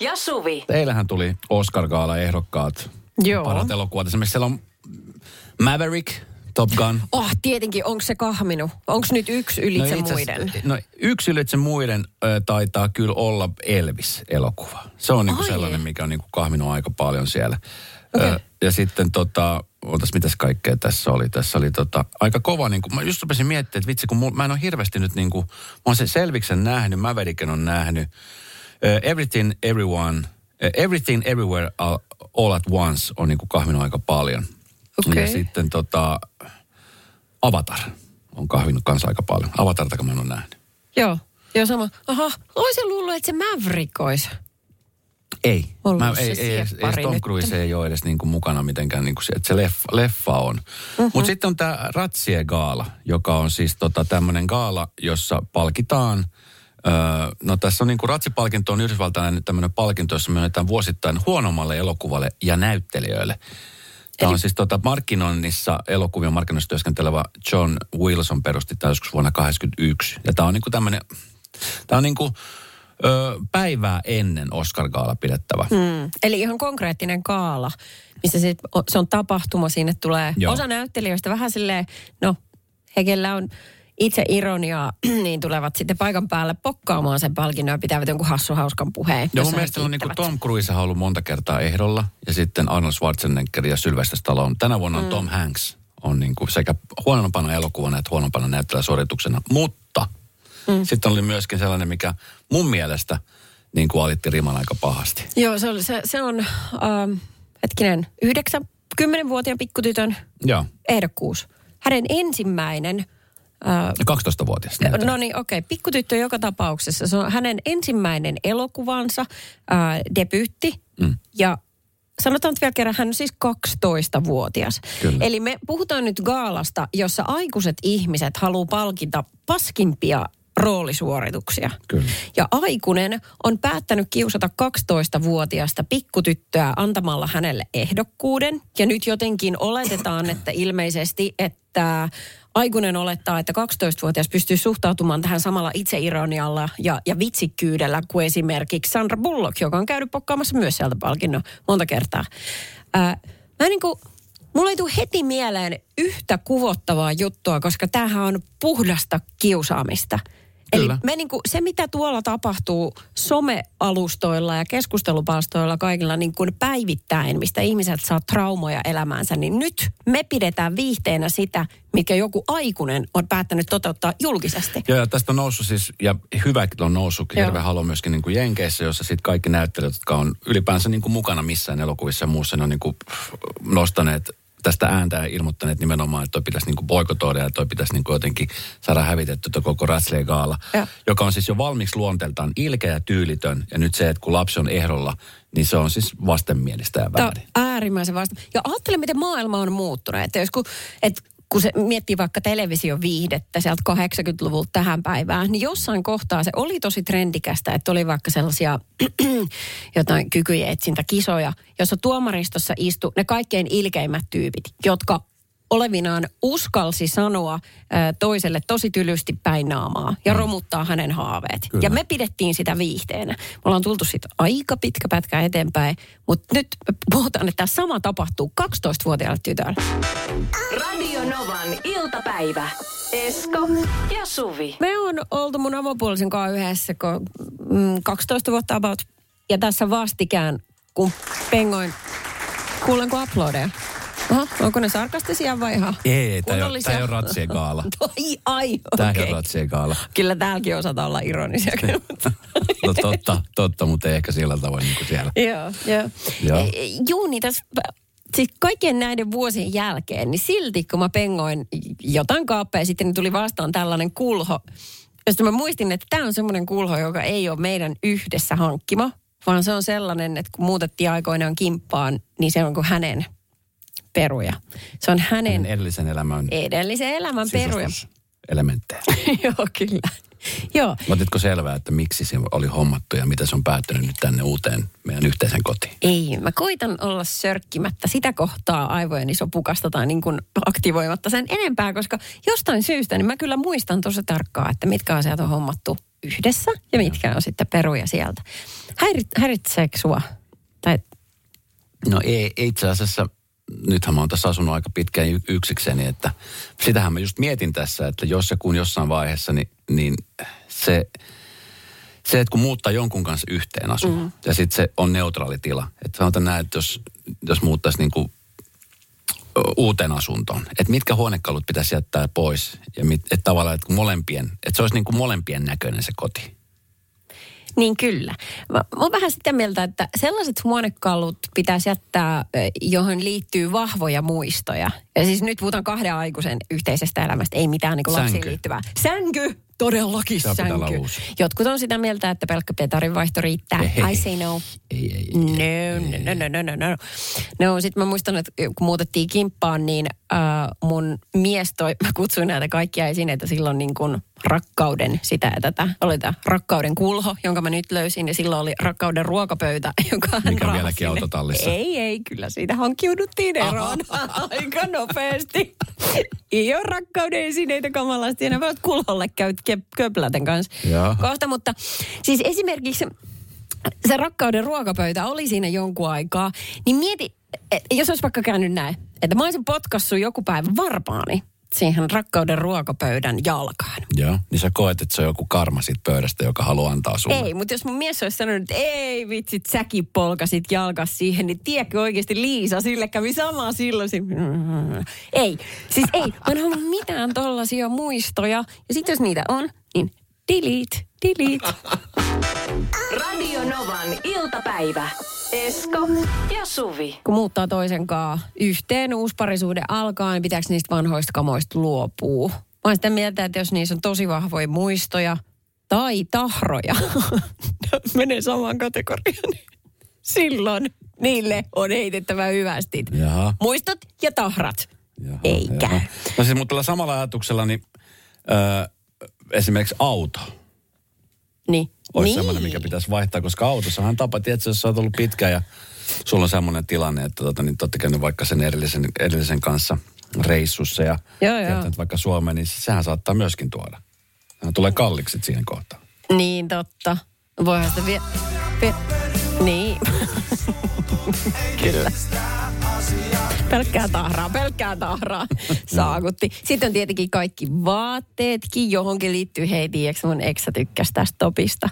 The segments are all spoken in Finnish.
ja Suvi. Eilähän tuli Oscar Gaala ehdokkaat. Joo. Parat elokuvat. Esimerkiksi siellä on Maverick, Top Gun. Oh, tietenkin, onko se kahminu? Onko nyt yksi ylitse itse asiassa- muiden? No yksi ylitse muiden ö, taitaa kyllä olla Elvis-elokuva. Se on niinku Ai. sellainen, mikä on niinku kahminut aika paljon siellä. Okei. Ö, ja sitten tota, ootas mitäs kaikkea tässä oli. Tässä oli tota, aika kova, niinku, mä just rupesin miettimään, että vitsi, kun mul, mä en ole hirveästi nyt niinku, mä oon sen Selviksen nähnyt, Maverickin on nähnyt. Ö, everything, everyone, ö, everything, everywhere, all, all at once on niinku kahminut aika paljon. Okei. Ja sitten tota, Avatar on kahvinut kanssa aika paljon. Avatarta mä en ole nähnyt. Joo. Joo, sama. Aha, olisin luullut, että se Maverick olisi. Ei. Ollut Mä, se ei, ei, edes, Tom. Cruise ei ole edes niinku mukana mitenkään, niinku se, että se leffa, leffa on. Mhm. Uh-huh. Mutta sitten on tämä Ratsie Gaala, joka on siis tota tämmöinen gaala, jossa palkitaan Öö, no tässä on niinku Ratsipalkinto on yhdysvaltainen tämmöinen palkinto, jossa myönnetään vuosittain huonommalle elokuvalle ja näyttelijöille. Tämä on siis tota markkinoinnissa, elokuvien markkinoinnissa työskentelevä John Wilson perusti tämä joskus vuonna 1981. Ja tämä on niinku tämmöinen, tämä on niinku ö, päivää ennen Oscar Gaala pidettävä. Mm. Eli ihan konkreettinen kaala, missä se, se on tapahtuma. Sinne tulee Joo. osa näyttelijöistä vähän silleen, no, he kellä on itse ironiaa, niin tulevat sitten paikan päälle pokkaamaan sen palkinnon ja pitävät jonkun hassu hauskan puheen. Ja mun mielestä on niinku kiittävät. Tom Cruise on ollut monta kertaa ehdolla. Ja sitten Arnold Schwarzenegger ja Sylvester Stallone. Tänä vuonna on Mm. Tom Hanks. On niinku sekä huonompana elokuvana että huonompana näyttelijäsuorituksena. Mutta mm. sitten oli myöskin sellainen, mikä mun mielestä niin kuin alitti riman aika pahasti. Joo, se on, se, se on ähm, hetkinen, yhdeksän, kymmenenvuotiaan pikkutytön Joo. ehdokkuus. Hänen ensimmäinen, äh, 12-vuotias. näyttelijä. no niin okei, okay, pikkutyttö joka tapauksessa. Se on hänen ensimmäinen elokuvansa, äh, debyytti. Mm. Ja sanotaan nyt vielä kerran, hän on siis 12-vuotias. Kyllä. Eli me puhutaan nyt gaalasta, jossa aikuiset ihmiset haluaa palkita paskimpia roolisuorituksia. Kyllä. Ja aikuinen on päättänyt kiusata 12-vuotiaasta pikkutyttöä antamalla hänelle ehdokkuuden. Ja nyt jotenkin oletetaan, että ilmeisesti, että aikuinen olettaa, että 12-vuotias pystyy suhtautumaan tähän samalla itseironialla ja, ja vitsikkyydellä kuin esimerkiksi Sandra Bullock, joka on käynyt pokkaamassa myös sieltä palkinnon monta kertaa. Ää, mä niin kuin, mulla ei tule heti mieleen yhtä kuvottavaa juttua, koska tämähän on puhdasta kiusaamista. Eli Kyllä. me niinku, se, mitä tuolla tapahtuu somealustoilla ja keskustelupalstoilla kaikilla niin kuin päivittäin, mistä ihmiset saa traumoja elämäänsä, niin nyt me pidetään viihteenä sitä, mikä joku aikuinen on päättänyt toteuttaa julkisesti. Joo, ja tästä on noussut siis, ja hyväkin on noussut hirveän halu myöskin niin kuin Jenkeissä, jossa sitten kaikki näyttelijät, jotka on ylipäänsä niin kuin mukana missään elokuvissa ja muussa, ne on niin kuin nostaneet tästä ääntä ja ilmoittaneet nimenomaan, että toi pitäisi niin kuin boikotoida ja toi pitäisi niin kuin jotenkin saada hävitetty tuo koko Ratsley Gaala, Joo. joka on siis jo valmiiksi luonteeltaan ilkeä ja tyylitön. Ja nyt se, että kun lapsi on ehdolla, niin se on siis vastenmielistä ja Tämä on väärin. äärimmäisen vasta. Ja ajattele, miten maailma on muuttunut. Että jos kun, että kun se miettii vaikka televisioviihdettä sieltä 80-luvulta tähän päivään, niin jossain kohtaa se oli tosi trendikästä, että oli vaikka sellaisia jotain kykyjen etsintäkisoja, jossa tuomaristossa istui ne kaikkein ilkeimmät tyypit, jotka olevinaan uskalsi sanoa toiselle tosi tylysti päin naamaa ja romuttaa hänen haaveet. Kyllä. Ja me pidettiin sitä viihteenä. Me ollaan tultu siitä aika pitkä pätkä eteenpäin, mutta nyt puhutaan, että tämä sama tapahtuu 12-vuotiaalle tytölle. Radio Novan iltapäivä. Esko ja Suvi. Me on oltu mun avopuolisen kanssa yhdessä kun, mm, 12 vuotta about. Ja tässä vastikään, kun pengoin, kuulenko uploadeja? Aha, onko ne sarkastisia vai ihan Ei, tämä ei ole, kunnollisia? tää ei ole Ratsley Gaala. Ai, ai, Tämä okei. ei ole Ratsley Gaala. Kyllä täälläkin osataan olla ironisia. No totta, totta, mutta ei ehkä sillä tavoin niin kuin siellä. Joo, joo. Joo. E, e, Juu, niin tässä siis kaikkien näiden vuosien jälkeen, niin silti kun mä pengoin jotain kaappeja sitten, niin tuli vastaan tällainen kulho. Josta mä muistin, että tämä on semmoinen kulho, joka ei ole meidän yhdessä hankkima, vaan se on sellainen, että kun muutettiin aikoinaan kimppaan, niin se on kuin hänen peruja. Se on hänen Hänen edellisen elämän edellisen elämän peruja. elementtejä. Joo, kyllä. Joo, Otitko selvää, että miksi se oli hommattu ja mitä se on päättynyt nyt tänne uuteen meidän yhteisen kotiin? ei. Mä koitan olla sörkkimättä sitä kohtaa aivojen sopukasta tai niin kuin aktivoimatta sen enempää, koska jostain syystä niin mä kyllä muistan tosi tarkkaan, että mitkä asiat on hommattu yhdessä ja mitkä on sitten peruja sieltä. Häirit, häiritseekö sua? Tai, No ei itse asiassa, nythän mä oon tässä asunut aika pitkään yksikseni, että sitähän mä just mietin tässä, että jos ja kun jossain vaiheessa, niin, niin se, se, että kun muuttaa jonkun kanssa yhteen asumaan, mm. ja sitten se on neutraali tila. Että sanotaan näin, että jos, jos muuttaisi niin kuin uuteen asuntoon, että mitkä huonekalut pitäisi jättää pois, ja mit, että tavallaan, että kun molempien, että se olisi niin kuin molempien näköinen se koti. Niin kyllä. Mä, mä oon vähän sitä mieltä, että sellaiset huonekalut pitäisi jättää, johon liittyy vahvoja muistoja. Ja siis nyt puhutaan kahden aikuisen yhteisestä elämästä, ei mitään niin lapsiin Sänky. liittyvää. Sänky! Todellakin olla sänky. Jotkut on sitä mieltä, että pelkkä Petarin vaihto riittää. Ei. I say no. Ei, ei, ei. No, no, no, no, no, no. No, sit mä muistan, että kun muutettiin kimppaan, niin äh, mun mies toi, mä kutsuin näitä kaikkia esineitä silloin niin kuin rakkauden sitä ja tätä. Oli tämä rakkauden kulho, jonka mä nyt löysin, ja silloin oli rakkauden ruokapöytä, joka hän Mikä vieläkin sinne. autotallissa. Ei, ei, kyllä siitä hankkiuduttiin eroon aika nopeasti. Ei ole rakkauden esineitä kamalasti, ja ne voit kulholle käyt köpläten kanssa Jaha. kohta, mutta siis esimerkiksi se rakkauden ruokapöytä oli siinä jonkun aikaa, niin mieti, et jos olisi vaikka käynyt näin, että mä olisin potkassut joku päivä varpaani siihen rakkauden ruokapöydän jalkaan. Joo, niin sä koet, että se on joku karma siitä pöydästä, joka haluaa antaa sulle. Ei, mutta jos mun mies olisi sanonut, että ei vitsit, säkin polkasit jalkas siihen, niin tiedätkö oikeasti Liisa, sille kävi sama silloin. Si- Mm. Ei, siis ei, mä en halua mitään tollasia muistoja. Ja sitten jos niitä on, niin delete, delete. Radio Novan iltapäivä. Esko ja Suvi. kun muuttaa toisen kanssa yhteen, uusi parisuhde alkaa, niin pitääkö niistä vanhoista kamoista luopuu? Mä oon sitä mieltä, että jos niissä on tosi vahvoja muistoja tai tahroja, menee samaan kategoriaan, silloin niille on heitettävä hyvästit. Jaha. Muistot ja tahrat. Jaha, Ei jaha. No siis mutta tällä samalla ajatuksella, niin ö, esimerkiksi auto Niin. olisi niin. semmoinen, mikä pitäisi vaihtaa, koska autossahan tapa, tietysti, jos sä oot ollut pitkä ja sulla on semmoinen tilanne, että tota, niin te olette käynyt vaikka sen edellisen, edellisen kanssa reissussa ja Joo, joo. vaikka Suomeen, niin sehän saattaa myöskin tuoda. Sehän tulee kalliiksi siihen kohtaan. Niin, totta. Voihan sitä vie... vie... Niin. Kyllä. Pelkkää tahraa, pelkkää tahraa saakutti. Sitten on tietenkin kaikki vaatteetkin, johonkin liittyy, hei tiiäks mun eksä tykkäsi tästä topista.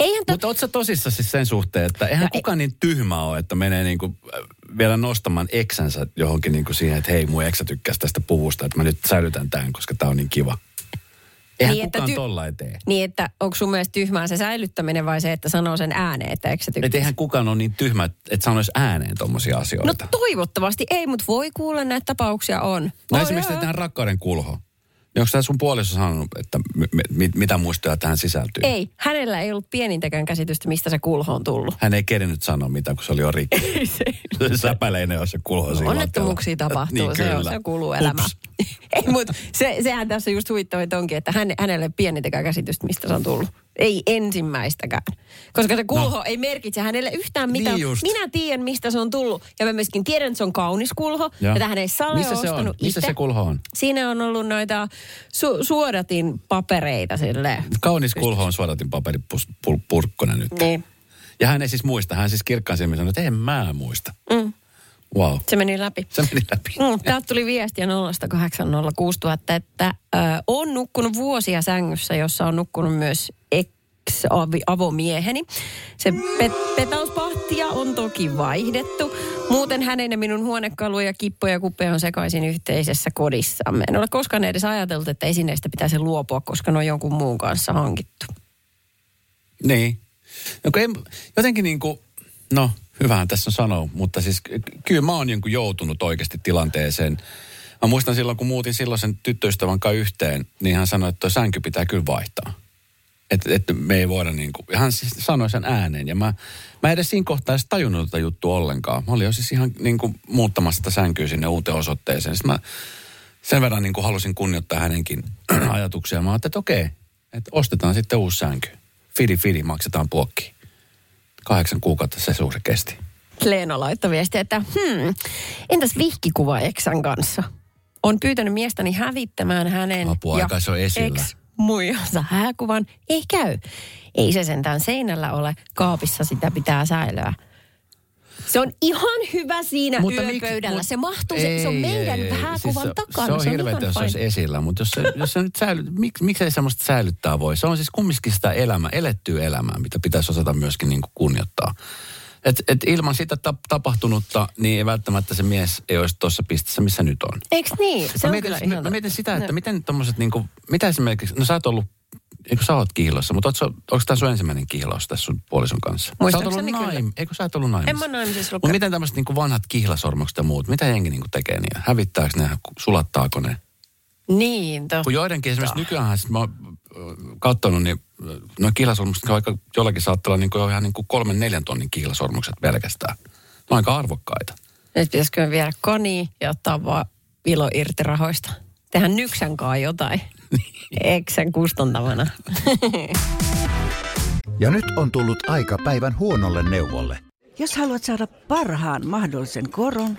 Eihän to... Mutta ootko sä tosissaan siis sen suhteen, että eihän No ei- kukaan niin tyhmä ole, että menee niinku äh, vielä nostamaan eksänsä johonkin niinku siihen, että hei mun eksä tykkäsi tästä puvusta, että mä nyt säilytän tämän, koska tää on niin kiva. Eihän Niin, että kukaan ty- tolla ei tee. Niin, että onko sun mielestä tyhmää se säilyttäminen vai se, että sanoo sen ääneen, että eksä Et tykkäsi? eihän kukaan ole niin tyhmä, että sanoisi ääneen tommosia No asioita. toivottavasti ei, mutta voi kuulla näitä tapauksia on. No On, esimerkiksi tähän rakkauden kulho. Onko tämä sun puoliso sanonut, että m- m- mitä muistoja tähän sisältyy? Ei, hänellä ei ollut pienintäkään käsitystä, mistä se kulho on tullut. Hän ei kerinyt sanoa mitään, kun se oli jo rikki. se säpäleinen, jos se kulho siinä Onnettomuuksia tapahtuu, niin, se, on, se kuuluu elämään. Ups. ei, mutta se, sehän tässä just huvittavinta onkin, että hän, hänelle ei pienintäkään käsitystä, mistä se on tullut. Ei ensimmäistäkään. Koska se kulho no. ei merkitse hänelle yhtään mitään. Niin just. Minä tiedän, mistä se on tullut. Ja mä myöskin tiedän, että se on kaunis kulho. Ja tähän ei Sale Missä se on? ostanut Missä itse. se kulho on? Siinä on ollut noita su- suodatin papereita silleen. Kaunis kulho on suodatin paperipurkkona nyt. Niin. Ja hän ei siis muista. Hän siis kirkkaan silmin sanoi, että en mä muista. Mm, Wow. se meni läpi. Se meni läpi. Mm, täältä tuli viestiä 0806000, että ö, on nukkunut vuosia sängyssä, jossa on nukkunut myös ex-avomieheni. Se pet- petauspahtia on toki vaihdettu. Muuten hänen ja minun huonekaluja, kippoja ja kuppeja on sekaisin yhteisessä kodissamme. En ole koskaan edes ajatellut, että esineistä pitäisi luopua, koska ne on jonkun muun kanssa hankittu. Niin. No en, jotenkin niin kuin, no hyvähän tässä on sanoa, mutta siis ky- kyllä mä oon niin joutunut oikeasti tilanteeseen. Mä muistan silloin, kun muutin silloisen tyttöystävän kanssa yhteen, niin hän sanoi, että sänky pitää kyllä vaihtaa. Että et me ei voida niin kuin, ja hän siis sanoi sen ääneen ja mä, Mä en edes siinä kohtaa edes tajunnut tätä juttua ollenkaan. Mä olin jo siis ihan niin kuin muuttamassa sitä sänkyä sinne uuteen osoitteeseen. Sitten mä sen verran niin kuin halusin kunnioittaa hänenkin ajatuksia. Mä ajattelin, että okei, että ostetaan sitten uusi sänky. Fidi fidi, maksetaan puokki. Kahdeksan kuukautta se suhde kesti. Leena laittoi viestiä, että hmm, entäs vihkikuva eksän kanssa? On pyytänyt miestäni hävittämään hänen Apua, aika se on esillä. ex muijansa hääkuvan. Ei käy. Ei se sentään seinällä ole. Kaapissa sitä pitää säilyä. Se on ihan hyvä siinä Mutta mik- yöpöydällä. mut- se mahtuu, se, se on Ei, meidän ei, ei. hääkuvan Siis takana. Se on, ihan hirveätä, jos se olisi esillä, mutta jos se, jos se nyt säily, mik, miksei semmoista säilyttää voi? Se on siis kumminkin sitä elämää, elettyä elämää, mitä pitäisi osata myöskin niin kuin kunnioittaa. Et, et ilman sitä tap, tapahtunutta, niin ei välttämättä se mies ei olisi tuossa pisteessä, missä nyt on. Eiks niin? Se mä, on mietin, kyllä mä, mä mietin sitä, että No. miten tommoset niinku, mitä esimerkiksi, no sä oot ollut, eikö sä oot kihlossa, mutta onko tämä sun ensimmäinen kihlaus tässä sun puolison kanssa? Sä oot ollut Muistaakseni kyllä. naim, eikö sä oot ollut naimisissa? En mä naimisissa Mutta ollut. miten tämmöiset niinku vanhat kihlasormukset ja muut, mitä jengi niinku tekee niin? Hävittääkö ne, sulattaako ne? Niin, to. Kun joidenkin esimerkiksi nykyään, mä oon katsonut, niin noin kihlasormukset, vaikka jollakin saattaa olla niinku jo ihan niinku kolmen, neljän tonnin kihlasormukset pelkästään. Ne on aika arvokkaita. Nyt pitäisikö viedä koni ja ottaa vaan ilo irti rahoista. Tehdään nyksän kaa jotain. Eksän kustantamana. Ja nyt on tullut aika päivän huonolle neuvolle. Jos haluat saada parhaan mahdollisen koron,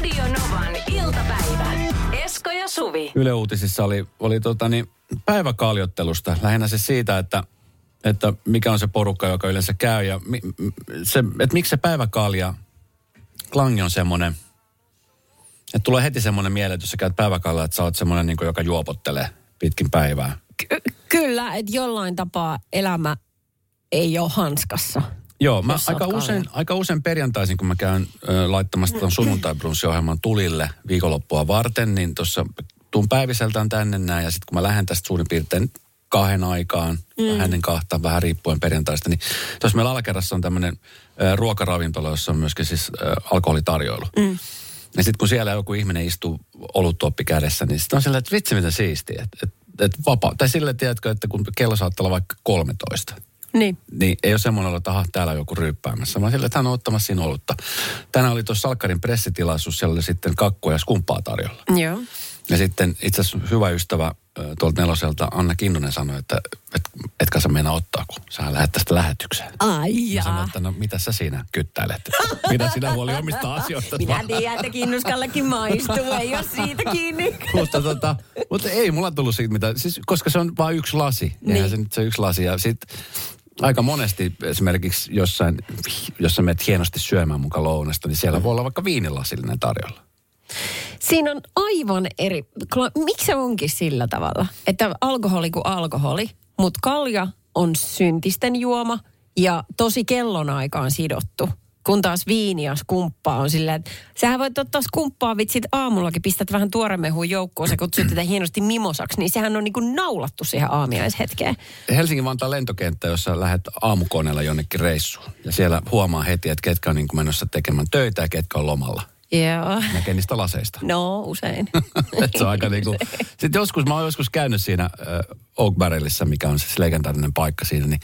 Radio Novan iltapäivä. Esko ja Suvi. Yle Uutisissa oli, oli tota niin, päiväkaljoittelusta. Lähinnä se siitä, että, että mikä on se porukka, joka yleensä käy. Ja mi, se, että miksi se päiväkalja, klangi on semmoinen, että tulee heti semmoinen mieleen, että jos sä käyt päiväkaljalla, että sä oot semmoinen, niin joka juopottelee pitkin päivää. Ky- kyllä, että jollain tapaa elämä ei ole hanskassa. Joo, mä aika usein, kalja. aika usein perjantaisin, kun mä käyn ö, laittamassa ton sunnuntai ohjelman tulille viikonloppua varten, niin tuossa tuun päiviseltään tänne näin, ja sitten kun mä lähden tästä suurin piirtein kahden aikaan, mm. vähän ennen kahta, vähän riippuen perjantaista, niin tuossa meillä alakerrassa on tämmöinen ruokaravintola, jossa on myöskin siis ö, alkoholitarjoilu. Mm. Ja sitten kun siellä joku ihminen istuu oluttuoppi kädessä, niin sitten on silleen, että vitsi mitä siistiä. Että et, et vapaa. Tai silleen, tiedätkö, että kun kello saattaa olla vaikka 13, Niin. niin ei ole semmoinen olo, että aha, täällä on joku ryyppäämässä, vaan sillä, että hän on ottamassa siinä olutta. Tänään oli tuossa Salkkarin pressitilaisuus, siellä oli sitten kakkua ja skumppaa tarjolla. Joo. Ja sitten itse asiassa hyvä ystävä tuolta neloselta, Anna Kinnunen sanoi, että et, etkä sä meinaa ottaa, kun sä lähdet tästä lähetykseen. Ai Mä sanoin, jaa. että no mitä sä siinä kyttäilet? Pidä sinä huoli omista asioista. Minä tiedän, että kinnuskallekin maistuu, ei ole siitä kiinni. mutta, tota, mutta ei mulla tullut siitä mitään, siis, koska se on vain yksi lasi. Eihän Niin. se nyt se yksi lasi. Ja sit aika monesti esimerkiksi jossain, jos sä menet hienosti syömään mukaan lounasta, niin siellä voi olla vaikka viinilasillinen tarjolla. Siinä on aivan eri... Miksi se onkin sillä tavalla, että alkoholi kuin alkoholi, mutta kalja on syntisten juoma ja tosi kellonaikaan sidottu. Kun taas viini ja skumppaa on silleen, että sähän voit ottaa skumppaa vitsit aamullakin, pistät vähän tuoremehun joukkoon, sä kutsut tätä hienosti mimosaksi, niin sehän on niin kuin naulattu siihen aamiaishetkeen. Helsingin Vantaan lentokenttä, jossa lähdet aamukoneella jonnekin reissuun. Ja siellä huomaa heti, että ketkä on niin kuin menossa tekemään töitä ja ketkä on lomalla. Joo. Näkee niistä laseista. No, usein. Et se on aika niinku, sitten joskus, mä oon joskus käynyt siinä äh, Oak Barrelissa, mikä on siis legendaarinen paikka siinä, niin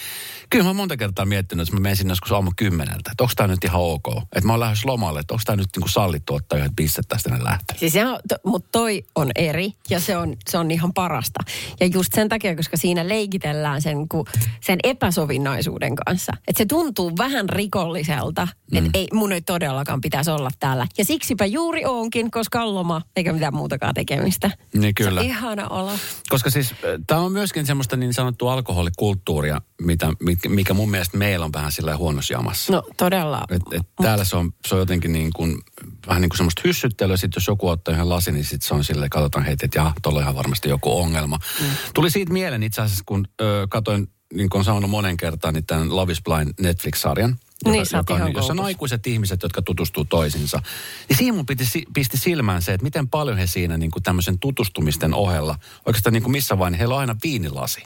kyllä mä oon monta kertaa miettinyt, että mä menen sinne joskus aamu kymmeneltä, että onko tämä nyt ihan ok, että mä oon lähes lomalle, että onko tämä nyt niinku sallittu ottaa yhdet pistet tästä ne lähtee. Siis on, to, mutta toi on eri ja se on, se on ihan parasta. Ja just sen takia, koska siinä leikitellään sen, ku, sen epäsovinnaisuuden kanssa. Että se tuntuu vähän rikolliselta, mm. että ei, mun ei todellakaan pitäisi olla täällä. Ja siksipä juuri onkin, koska on loma eikä mitään muutakaan tekemistä. Niin kyllä. Se on ihana olo. Koska siis tämä on myöskin semmoista niin sanottua alkoholikulttuuria, mitä, mikä- mun mielestä meillä on vähän sillä huonossa jamassa. No todella. Et, et täällä se on, se on jotenkin niin kuin, vähän niin kuin semmoista hyssyttelyä. Sitten jos joku ottaa yhden lasin, niin sitten se on silleen, katsotaan heti, että jaha, tuolla on ihan varmasti joku ongelma. Mm. Tuli siitä mieleen itse asiassa, kun ö, katoin, niin kuin on sanonut monen kertaan, niin tämän Love is Blind Netflix-sarjan. Niin, on, ihan jossa on koukussa. aikuiset ihmiset, jotka tutustuu toisiinsa. Niin siinä mun piti, pisti silmään se, että miten paljon he siinä niin kuin tämmöisen tutustumisten ohella, oikeastaan niin kuin missä vain, heillä on aina viinilasi.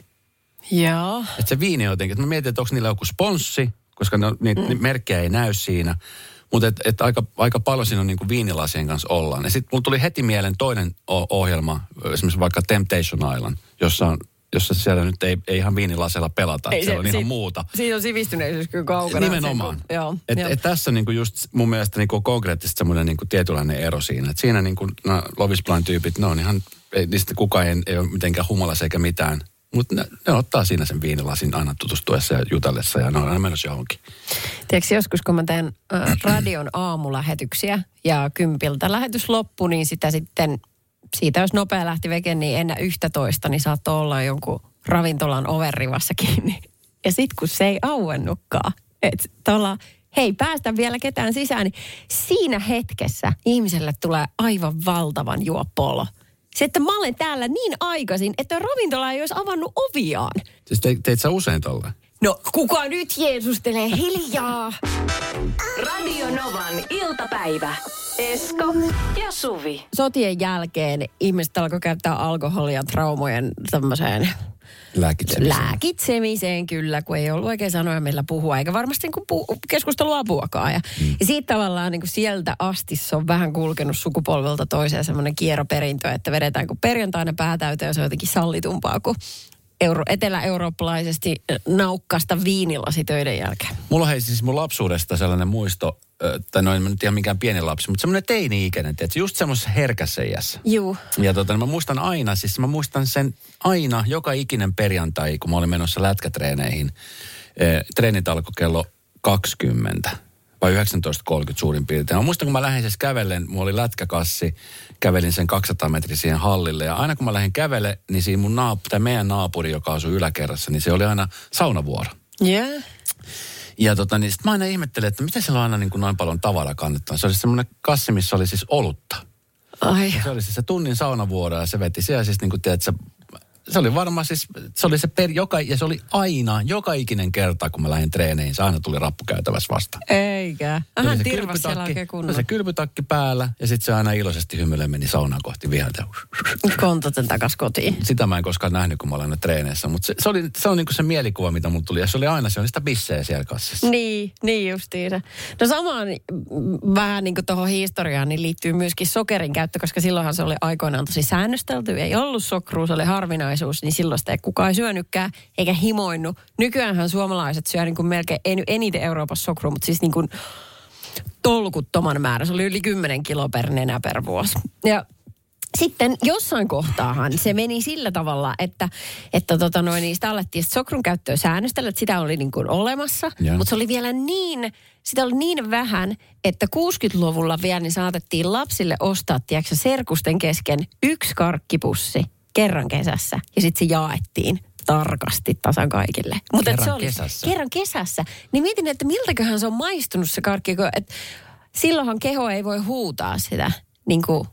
Joo. Että se viini jotenkin, että mä mietin, että onko niillä joku sponssi, koska ne, on- niitä mm. merkkejä ei näy siinä. Mutta et, et aika, aika paljon siinä on niinku viinilasien kanssa ollaan. Ja sitten mulla tuli heti mieleen toinen ohjelma, esimerkiksi vaikka Temptation Island, jossa on jossa siellä nyt ei, ei ihan viinilasella pelata, ei, siellä on ihan si- muuta. Siinä on sivistyneisyys kyllä kaukana. Nimenomaan. Se, kun- joo, et, joo. et tässä on niinku just mun mielestä niinku konkreettisesti semmoinen niinku tietynlainen ero siinä. Et siinä niinku nämä Love is Blind-tyypit, ne on ihan, ei, niistä kukaan ei, ei ole mitenkään humalassa eikä mitään. Mutta ne, ne, ottaa siinä sen viinilasin aina tutustuessa ja jutellessa ja ne on aina menossa johonkin. Tiedätkö, joskus kun mä teen äh, radion aamulähetyksiä ja kympiltä lähetys loppu, niin sitä sitten, siitä jos nopea lähti veke, niin ennen yhtä toista, niin saattoi olla jonkun ravintolan overrivassa kiinni. Ja sitten kun se ei auennutkaan, että tuolla, hei päästä vielä ketään sisään, niin siinä hetkessä ihmiselle tulee aivan valtavan juopolo. Se, että mä olen täällä niin aikaisin, että ravintola ei olisi avannut oviaan. Siis te, teit sä usein tolleen? No, kuka nyt Jeesustelee hiljaa? Radio Novan iltapäivä. Esko ja Suvi. sotien jälkeen ihmiset alkoi käyttää alkoholia traumojen tämmöiseen Lääkitsemiseen. lääkitsemiseen kyllä, kun ei ollut oikein sanoja millä puhua, eikä varmasti niin pu- keskusteluapuakaan. Ja, mm. ja siitä tavallaan niin kuin sieltä asti se on vähän kulkenut sukupolvelta toiseen semmoinen kierroperintö, että vedetään kun perjantaina päätäyteen ja se on jotenkin sallitumpaa kuin euro, etelä-eurooppalaisesti naukkasta viinilasi töiden jälkeen. Mulla on siis mun lapsuudesta sellainen muisto, tai no en mä nyt ihan mikään pieni lapsi, mutta semmoinen teini-ikäinen, tiedätkö, just semmoisessa herkässä iässä. Juu. Ja tota, niin mä muistan aina, siis mä muistan sen aina, joka ikinen perjantai, kun mä olin menossa lätkätreeneihin. Treenit alkoi kello 20 vai 19.30 suurin piirtein. Mä muistan, kun mä lähdin siis kävellen, mulla oli lätkäkassi, kävelin sen 200 metriä siihen hallille. Ja aina kun mä lähdin kävelle, niin siinä mun naap- tai meidän naapuri, joka asui yläkerrassa, niin se oli aina saunavuoro. Yeah. Ja tota, niin sit mä aina ihmettelin, että miten siellä on aina niin kuin noin paljon tavaraa kannettaa. Se oli semmoinen kassi, missä oli siis olutta. Ai. Se oli siis se tunnin saunavuoro ja se veti siellä siis niin kuin tiedät, se, oli varmaan siis, se oli se per, joka, ja se oli aina, joka ikinen kerta, kun mä lähdin treeneihin, se aina tuli rappukäytävässä vastaan. Eikä. Se oli Hän se tirvas se se kylpytakki päällä ja sitten se aina iloisesti hymyilen meni saunaan kohti viheltä. Kontoten takas kotiin. Sitä mä en koskaan nähnyt, kun mä olen treeneissä, mutta se, se, oli, se on niin kuin se mielikuva, mitä mulla tuli. Ja se oli aina, se oli sitä bissejä siellä kassissa. Niin, niin justiinsa. No samaan mm, vähän niin kuin tuohon historiaan niin liittyy myöskin sokerin käyttö, koska silloinhan se oli aikoinaan tosi säännöstelty. Ei ollut sokrua, se oli harvinaisuus, niin silloin sitä ei kukaan syönytkään eikä himoinnu. Nykyäänhän suomalaiset syö niin kuin melkein, ei nyt eniten Euroopassa sokrua, mutta siis niin kuin tolkuttoman määrä. Se oli yli 10 kiloa per nenä per vuosi. Ja sitten jossain kohtaahan se meni sillä tavalla, että, että tota noin, niin sitä alettiin sitä sokrun käyttöä säännöstellä, että sitä oli niin kuin olemassa, Joo. mutta se oli vielä niin, sitä oli niin vähän, että 60-luvulla vielä niin saatettiin lapsille ostaa, tiedätkö, serkusten kesken yksi karkkipussi kerran kesässä ja sitten se jaettiin tarkasti tasan kaikille. Mut et Kerran se oli, kesässä? Kerran kesässä. Niin mietin, että miltäköhän se on maistunut se karkki, kun, että silloinhan keho ei voi huutaa sitä niin kuin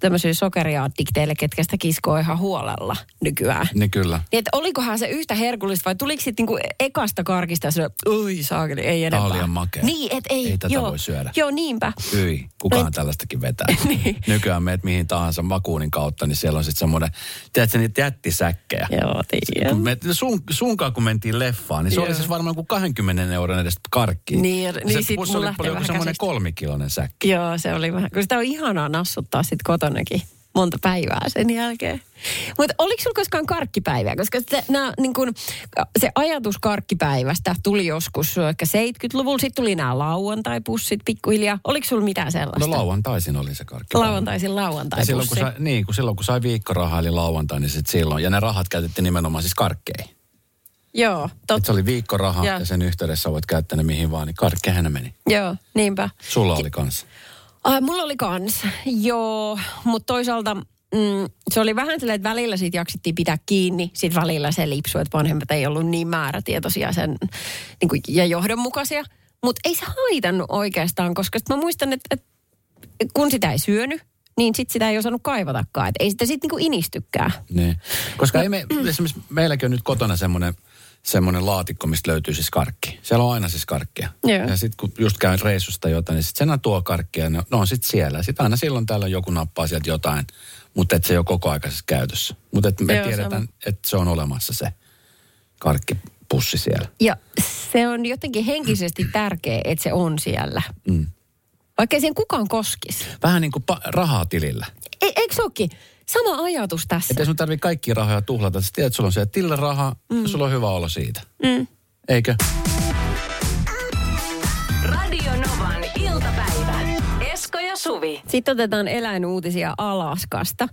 tämmöisille sokeriaddikteille, ketkä sitä kiskoo ihan huolella nykyään. Niin kyllä. Niin, että olikohan se yhtä herkullista vai tuliko sitten niinku ekasta karkista se, oi saakeli, ei enempää. on liian makea. Niin, et ei. Ei tätä joo, voi syödä. Joo, niinpä. Hyi, kukaan Et- tällaistakin vetää. Niin. Nykyään meet mihin tahansa makuunin kautta, niin siellä on sitten semmoinen, tiedätkö niitä jättisäkkejä. Joo, tiedän. Kun me, sun, sunkaan kun mentiin leffaan, niin se Joo. oli siis varmaan kuin 20 euron edestä karkki. Niin, niin se sit oli lähtee vähän semmoinen käsistä. kolmikilonen säkki. Joo, se oli vähän, kun sitä on ihanaa nassuttaa sitten kotonakin monta päivää sen jälkeen. Mutta oliko sulla koskaan karkkipäivää? Koska se, nää, niin kun, se ajatus karkkipäivästä tuli joskus ehkä 70-luvulla. Sitten tuli nämä lauantaipussit pikkuhiljaa. Oliko sulla mitään sellaista? No lauantaisin oli se karkki. Lauantaisin Ja silloin kun, sai, niin, kun silloin kun sai viikkorahaa eli lauantai, niin sit silloin. Ja ne rahat käytettiin nimenomaan siis karkkeihin. Joo, Et totta. se oli viikkoraha Ja. ja. sen yhteydessä voit käyttää ne mihin vaan, niin karkkeihin ne meni. Joo, niinpä. Sulla oli kanssa. Ah, mulla oli kans, joo, mutta toisaalta mm, se oli vähän silleen, että välillä siitä jaksittiin pitää kiinni, sitten välillä se lipsu, että vanhemmat ei ollut niin määrätietoisia sen, niin kuin, ja johdonmukaisia. Mutta ei se haitannut oikeastaan, koska sit mä muistan, että, että kun sitä ei syönyt, niin sit sitä ei osannut kaivatakaan. Et ei sitä sitten niinku inistykään. Niin. Koska ei me, esimerkiksi meilläkin on nyt kotona semmoinen semmoinen laatikko, mistä löytyy siis karkki. Siellä on aina siis karkkia. Joo. Ja sitten kun just käyn reissusta jotain, niin sitten sen tuo karkkia ja ne, ne on sitten siellä. Sitten aina silloin täällä joku nappaa sieltä jotain, mutta et se ei ole koko aikaisessa käytössä. Mutta me Joo, tiedetään, että se on olemassa se karkkipussi siellä. Ja se on jotenkin henkisesti tärkeä, että se on siellä. Mm. Vaikka ei siihen kukaan koskisi. Vähän niin kuin pa- rahaa tilillä. E, eikö se olekin? Sama ajatus tässä. Että sun tarvitse kaikkia rahoja tuhlata. Sä tiedät, että sulla on se tilillä raha mm. ja sulla on hyvä olla siitä. Mm. Eikö? Radio Novan iltapäivä. Esko ja Suvi. Sitten otetaan eläinuutisia Alaskasta.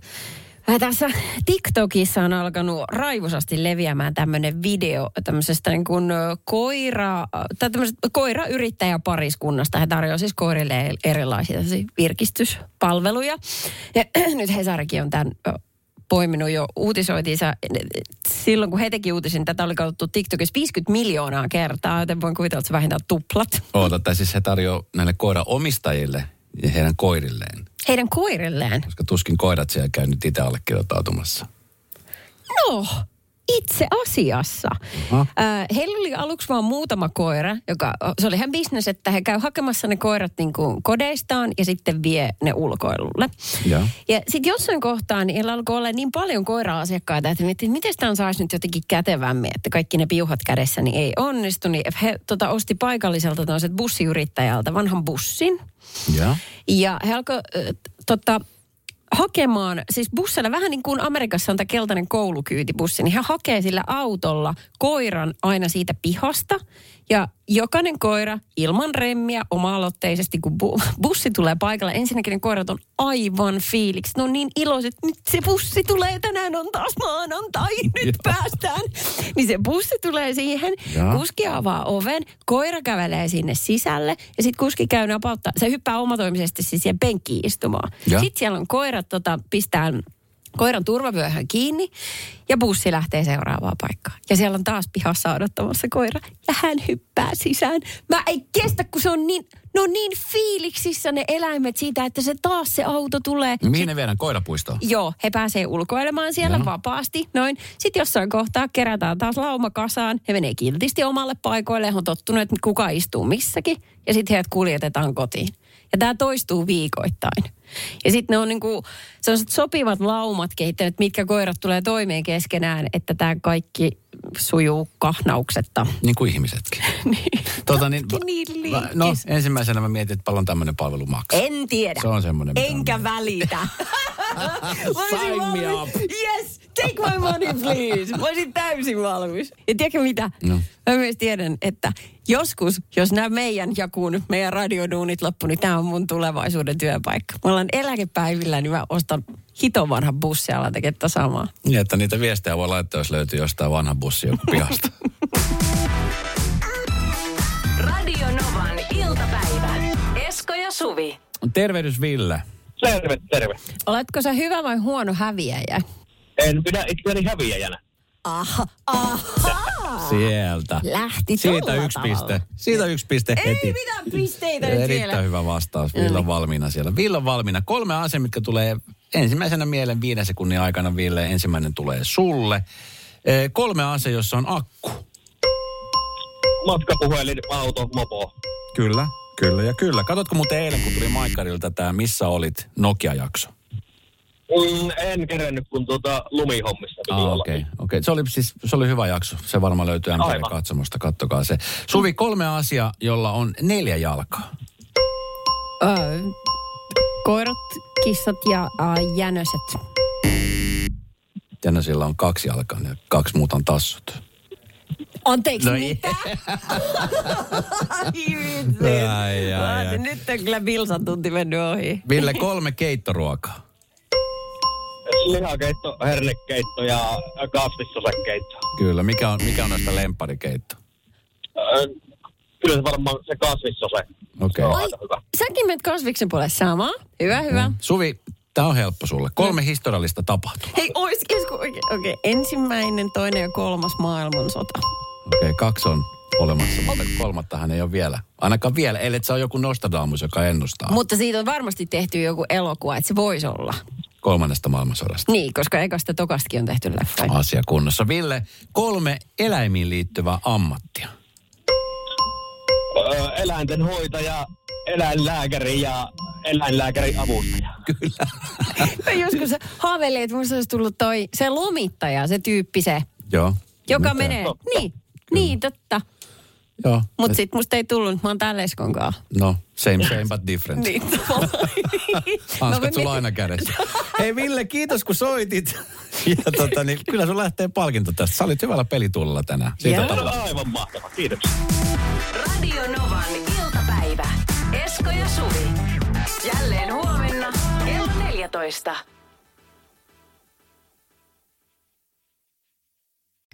Äh, Tässä TikTokissa on alkanut raivosasti leviämään tämmöinen video tämmöisestä niin kuin koira, tai koirayrittäjäpariskunnasta. He tarjoavat siis koirille erilaisia virkistyspalveluja. Ja nyt Hesarikin on tämän poiminut jo uutisoitiinsa. Silloin kun he teki uutisin, tätä oli katsottu TikTokissa 50 miljoonaa kertaa, joten voin kuvitella, että se vähintään tuplat. Oota, tai siis he tarjoaa näille koiran omistajille ja heidän koirilleen. Heidän koirilleen. Koska tuskin koirat siellä käy nyt itse allekirjoittautumassa. No, itse asiassa. Äh, heillä oli aluksi vain muutama koira, joka, se oli ihan bisnes, että he käy hakemassa ne koirat niin kuin kodeistaan ja sitten vie ne ulkoilulle. Joo. Ja sitten jossain kohtaa niin heillä alkoi olla niin paljon koira-asiakkaita, että miettii, että miten tämä saisi nyt jotenkin kätevämmin, että kaikki ne piuhat kädessä niin ei onnistu. Niin he tota, osti paikalliselta tämmöiset bussiyrittäjältä vanhan bussin. Joo. Ja he alkoi tota, hakemaan, siis bussilla vähän niin kuin Amerikassa on tämä keltainen koulukyytibussi, niin he hakee sillä autolla koiran aina siitä pihasta. Ja jokainen koira ilman remmiä oma-aloitteisesti, kun bu- bussi tulee paikalle. Ensinnäkin ne koirat on aivan fiiliksi. Ne on niin iloiset, nyt se bussi tulee, tänään on taas maanantai, nyt päästään. Niin se bussi tulee siihen, Joo. kuski avaa oven, koira kävelee sinne sisälle ja sitten kuski käy napauttaa. Se hyppää omatoimisesti siis siihen penkkiin istumaan. Sitten siellä on koirat, tota, pistää koiran turvavyöhön kiinni ja bussi lähtee seuraavaan paikkaan. Ja siellä on taas pihassa odottamassa koira ja hän hyppää sisään. Mä ei kestä, kun se on niin, ne on niin fiiliksissä ne eläimet siitä, että se taas se auto tulee. Mihin ne viedään koirapuistoon? Joo, he pääsee ulkoilemaan siellä Joo. vapaasti, noin. Sitten jossain kohtaa kerätään taas lauma kasaan. He menee kiltisti omalle paikoille, he on tottunut, että kuka istuu missäkin. Ja sitten heidät kuljetetaan kotiin. Ja tämä toistuu viikoittain. Ja sitten ne on niinku sellaiset sopivat laumat kehittäneet, mitkä koirat tulee toimeen keskenään, että tämä kaikki sujuu kahnauksetta. Niin kuin ihmisetkin. niin. Tota, niin, niin va- no, ensimmäisenä mä mietin, että paljon tämmöinen palvelu maksaa. En tiedä. Se on semmoinen, Enkä on- välitä. Mä Sign me up. Yes, take my money please. Mä olisin täysin valmis. Ja tiedätkö mitä? No. Mä myös tiedän, että joskus, jos nämä meidän jakuun, meidän radioduunit loppu, niin tämä on mun tulevaisuuden työpaikka. Mä ollaan eläkepäivillä, niin mä ostan hiton vanhan bussi ja tekemään samaa. Niin, että niitä viestejä voi laittaa, jos löytyy jostain vanha bussi joku pihasta. Radio Novan iltapäivä. Esko ja Suvi. Tervehdys Ville. Terve, terve. Oletko sä hyvä vai huono häviäjä? En pidä itseäni häviäjänä. Aha, aha. Sieltä. Lähti Siitä yksi tavalla. piste. Siitä yksi piste heti. Ei mitään pisteitä nyt Erittäin vielä. hyvä vastaus. Ville on valmiina siellä. Ville on valmiina. Kolme asiaa, mitkä tulee ensimmäisenä mieleen viiden sekunnin aikana, Ville. Ensimmäinen tulee sulle. Eh, Kolme asiaa, jossa on akku. Matkapuhelin, auto, mopo. Kyllä, kyllä ja kyllä. Katotko muuten eilen, kun tuli Maikarilta tämä Missä olit Nokia-jakso? Mm, en kerennyt, kun tuota lumihommissa piti Ah, olla. okei. Okay, okay. Se, oli siis, se oli hyvä jakso. Se varmaan löytyy MTV Aivan. katsomosta. Kattokaa se. Suvi, kolme asiaa, jolla on neljä jalkaa. Öö, koirat, kissat ja äh, jänöset. Tänä sillä on kaksi jalkaa ja kaksi muuta on tassut. Anteeksi, No mitä? Ai vitsi. Ai, ai, ai. Nyt on kyllä Vilsan tunti mennyt ohi. Ville, kolme keittoruokaa. Lihakeitto, hernekeitto ja kasvissosekeitto. Kyllä. Mikä on, mikä on näistä lempparikeitto? Öö, Kyllä se varmaan se kasvissose. Okei. Okay. hyvä. Säkin menet kasviksen puolelle sama. Hyvä, hyvä. Suvi, tämä on helppo sulle. Kolme historiallista tapahtumaa. Hei, ois, oikein. Okei, ensimmäinen, toinen ja kolmas maailmansota. Okei, okay, kaksi on olemassa, mutta kolmattahan ei ole vielä. Ainakaan vielä, ellei se on joku Nostradamus, joka ennustaa. Mutta siitä on varmasti tehty joku elokuva, että se voisi olla. Kolmannesta maailmansodasta. Niin, koska ekasta tokastakin on tehty leffoja. Asia kunnossa. Ville, kolme eläimiin liittyvää ammattia. Öö, eläintenhoitaja, eläinlääkäri ja eläinlääkärin avustaja. Kyllä. Mä joskus haaveilin, että musta olisi tullut toi, se lomittaja, se tyyppi se, Joo. joka Mitä? menee. Niin, niin totta. Joo. Mutta sit musta ei tullut, mä oon täällä Eskon kanssa. No, same same but different. Niin. Hanskat No, sulla aina kädessä. Hei Ville, kiitos kun soitit. Ja tota, niin, kyllä sun lähtee palkinto tästä. Sä olit hyvällä pelituulella tänään. Siitä Joo. Aivan mahtava, kiitoksia. Radio Novan iltapäivä. Esko ja Suvi. Jälleen huomenna kello 14.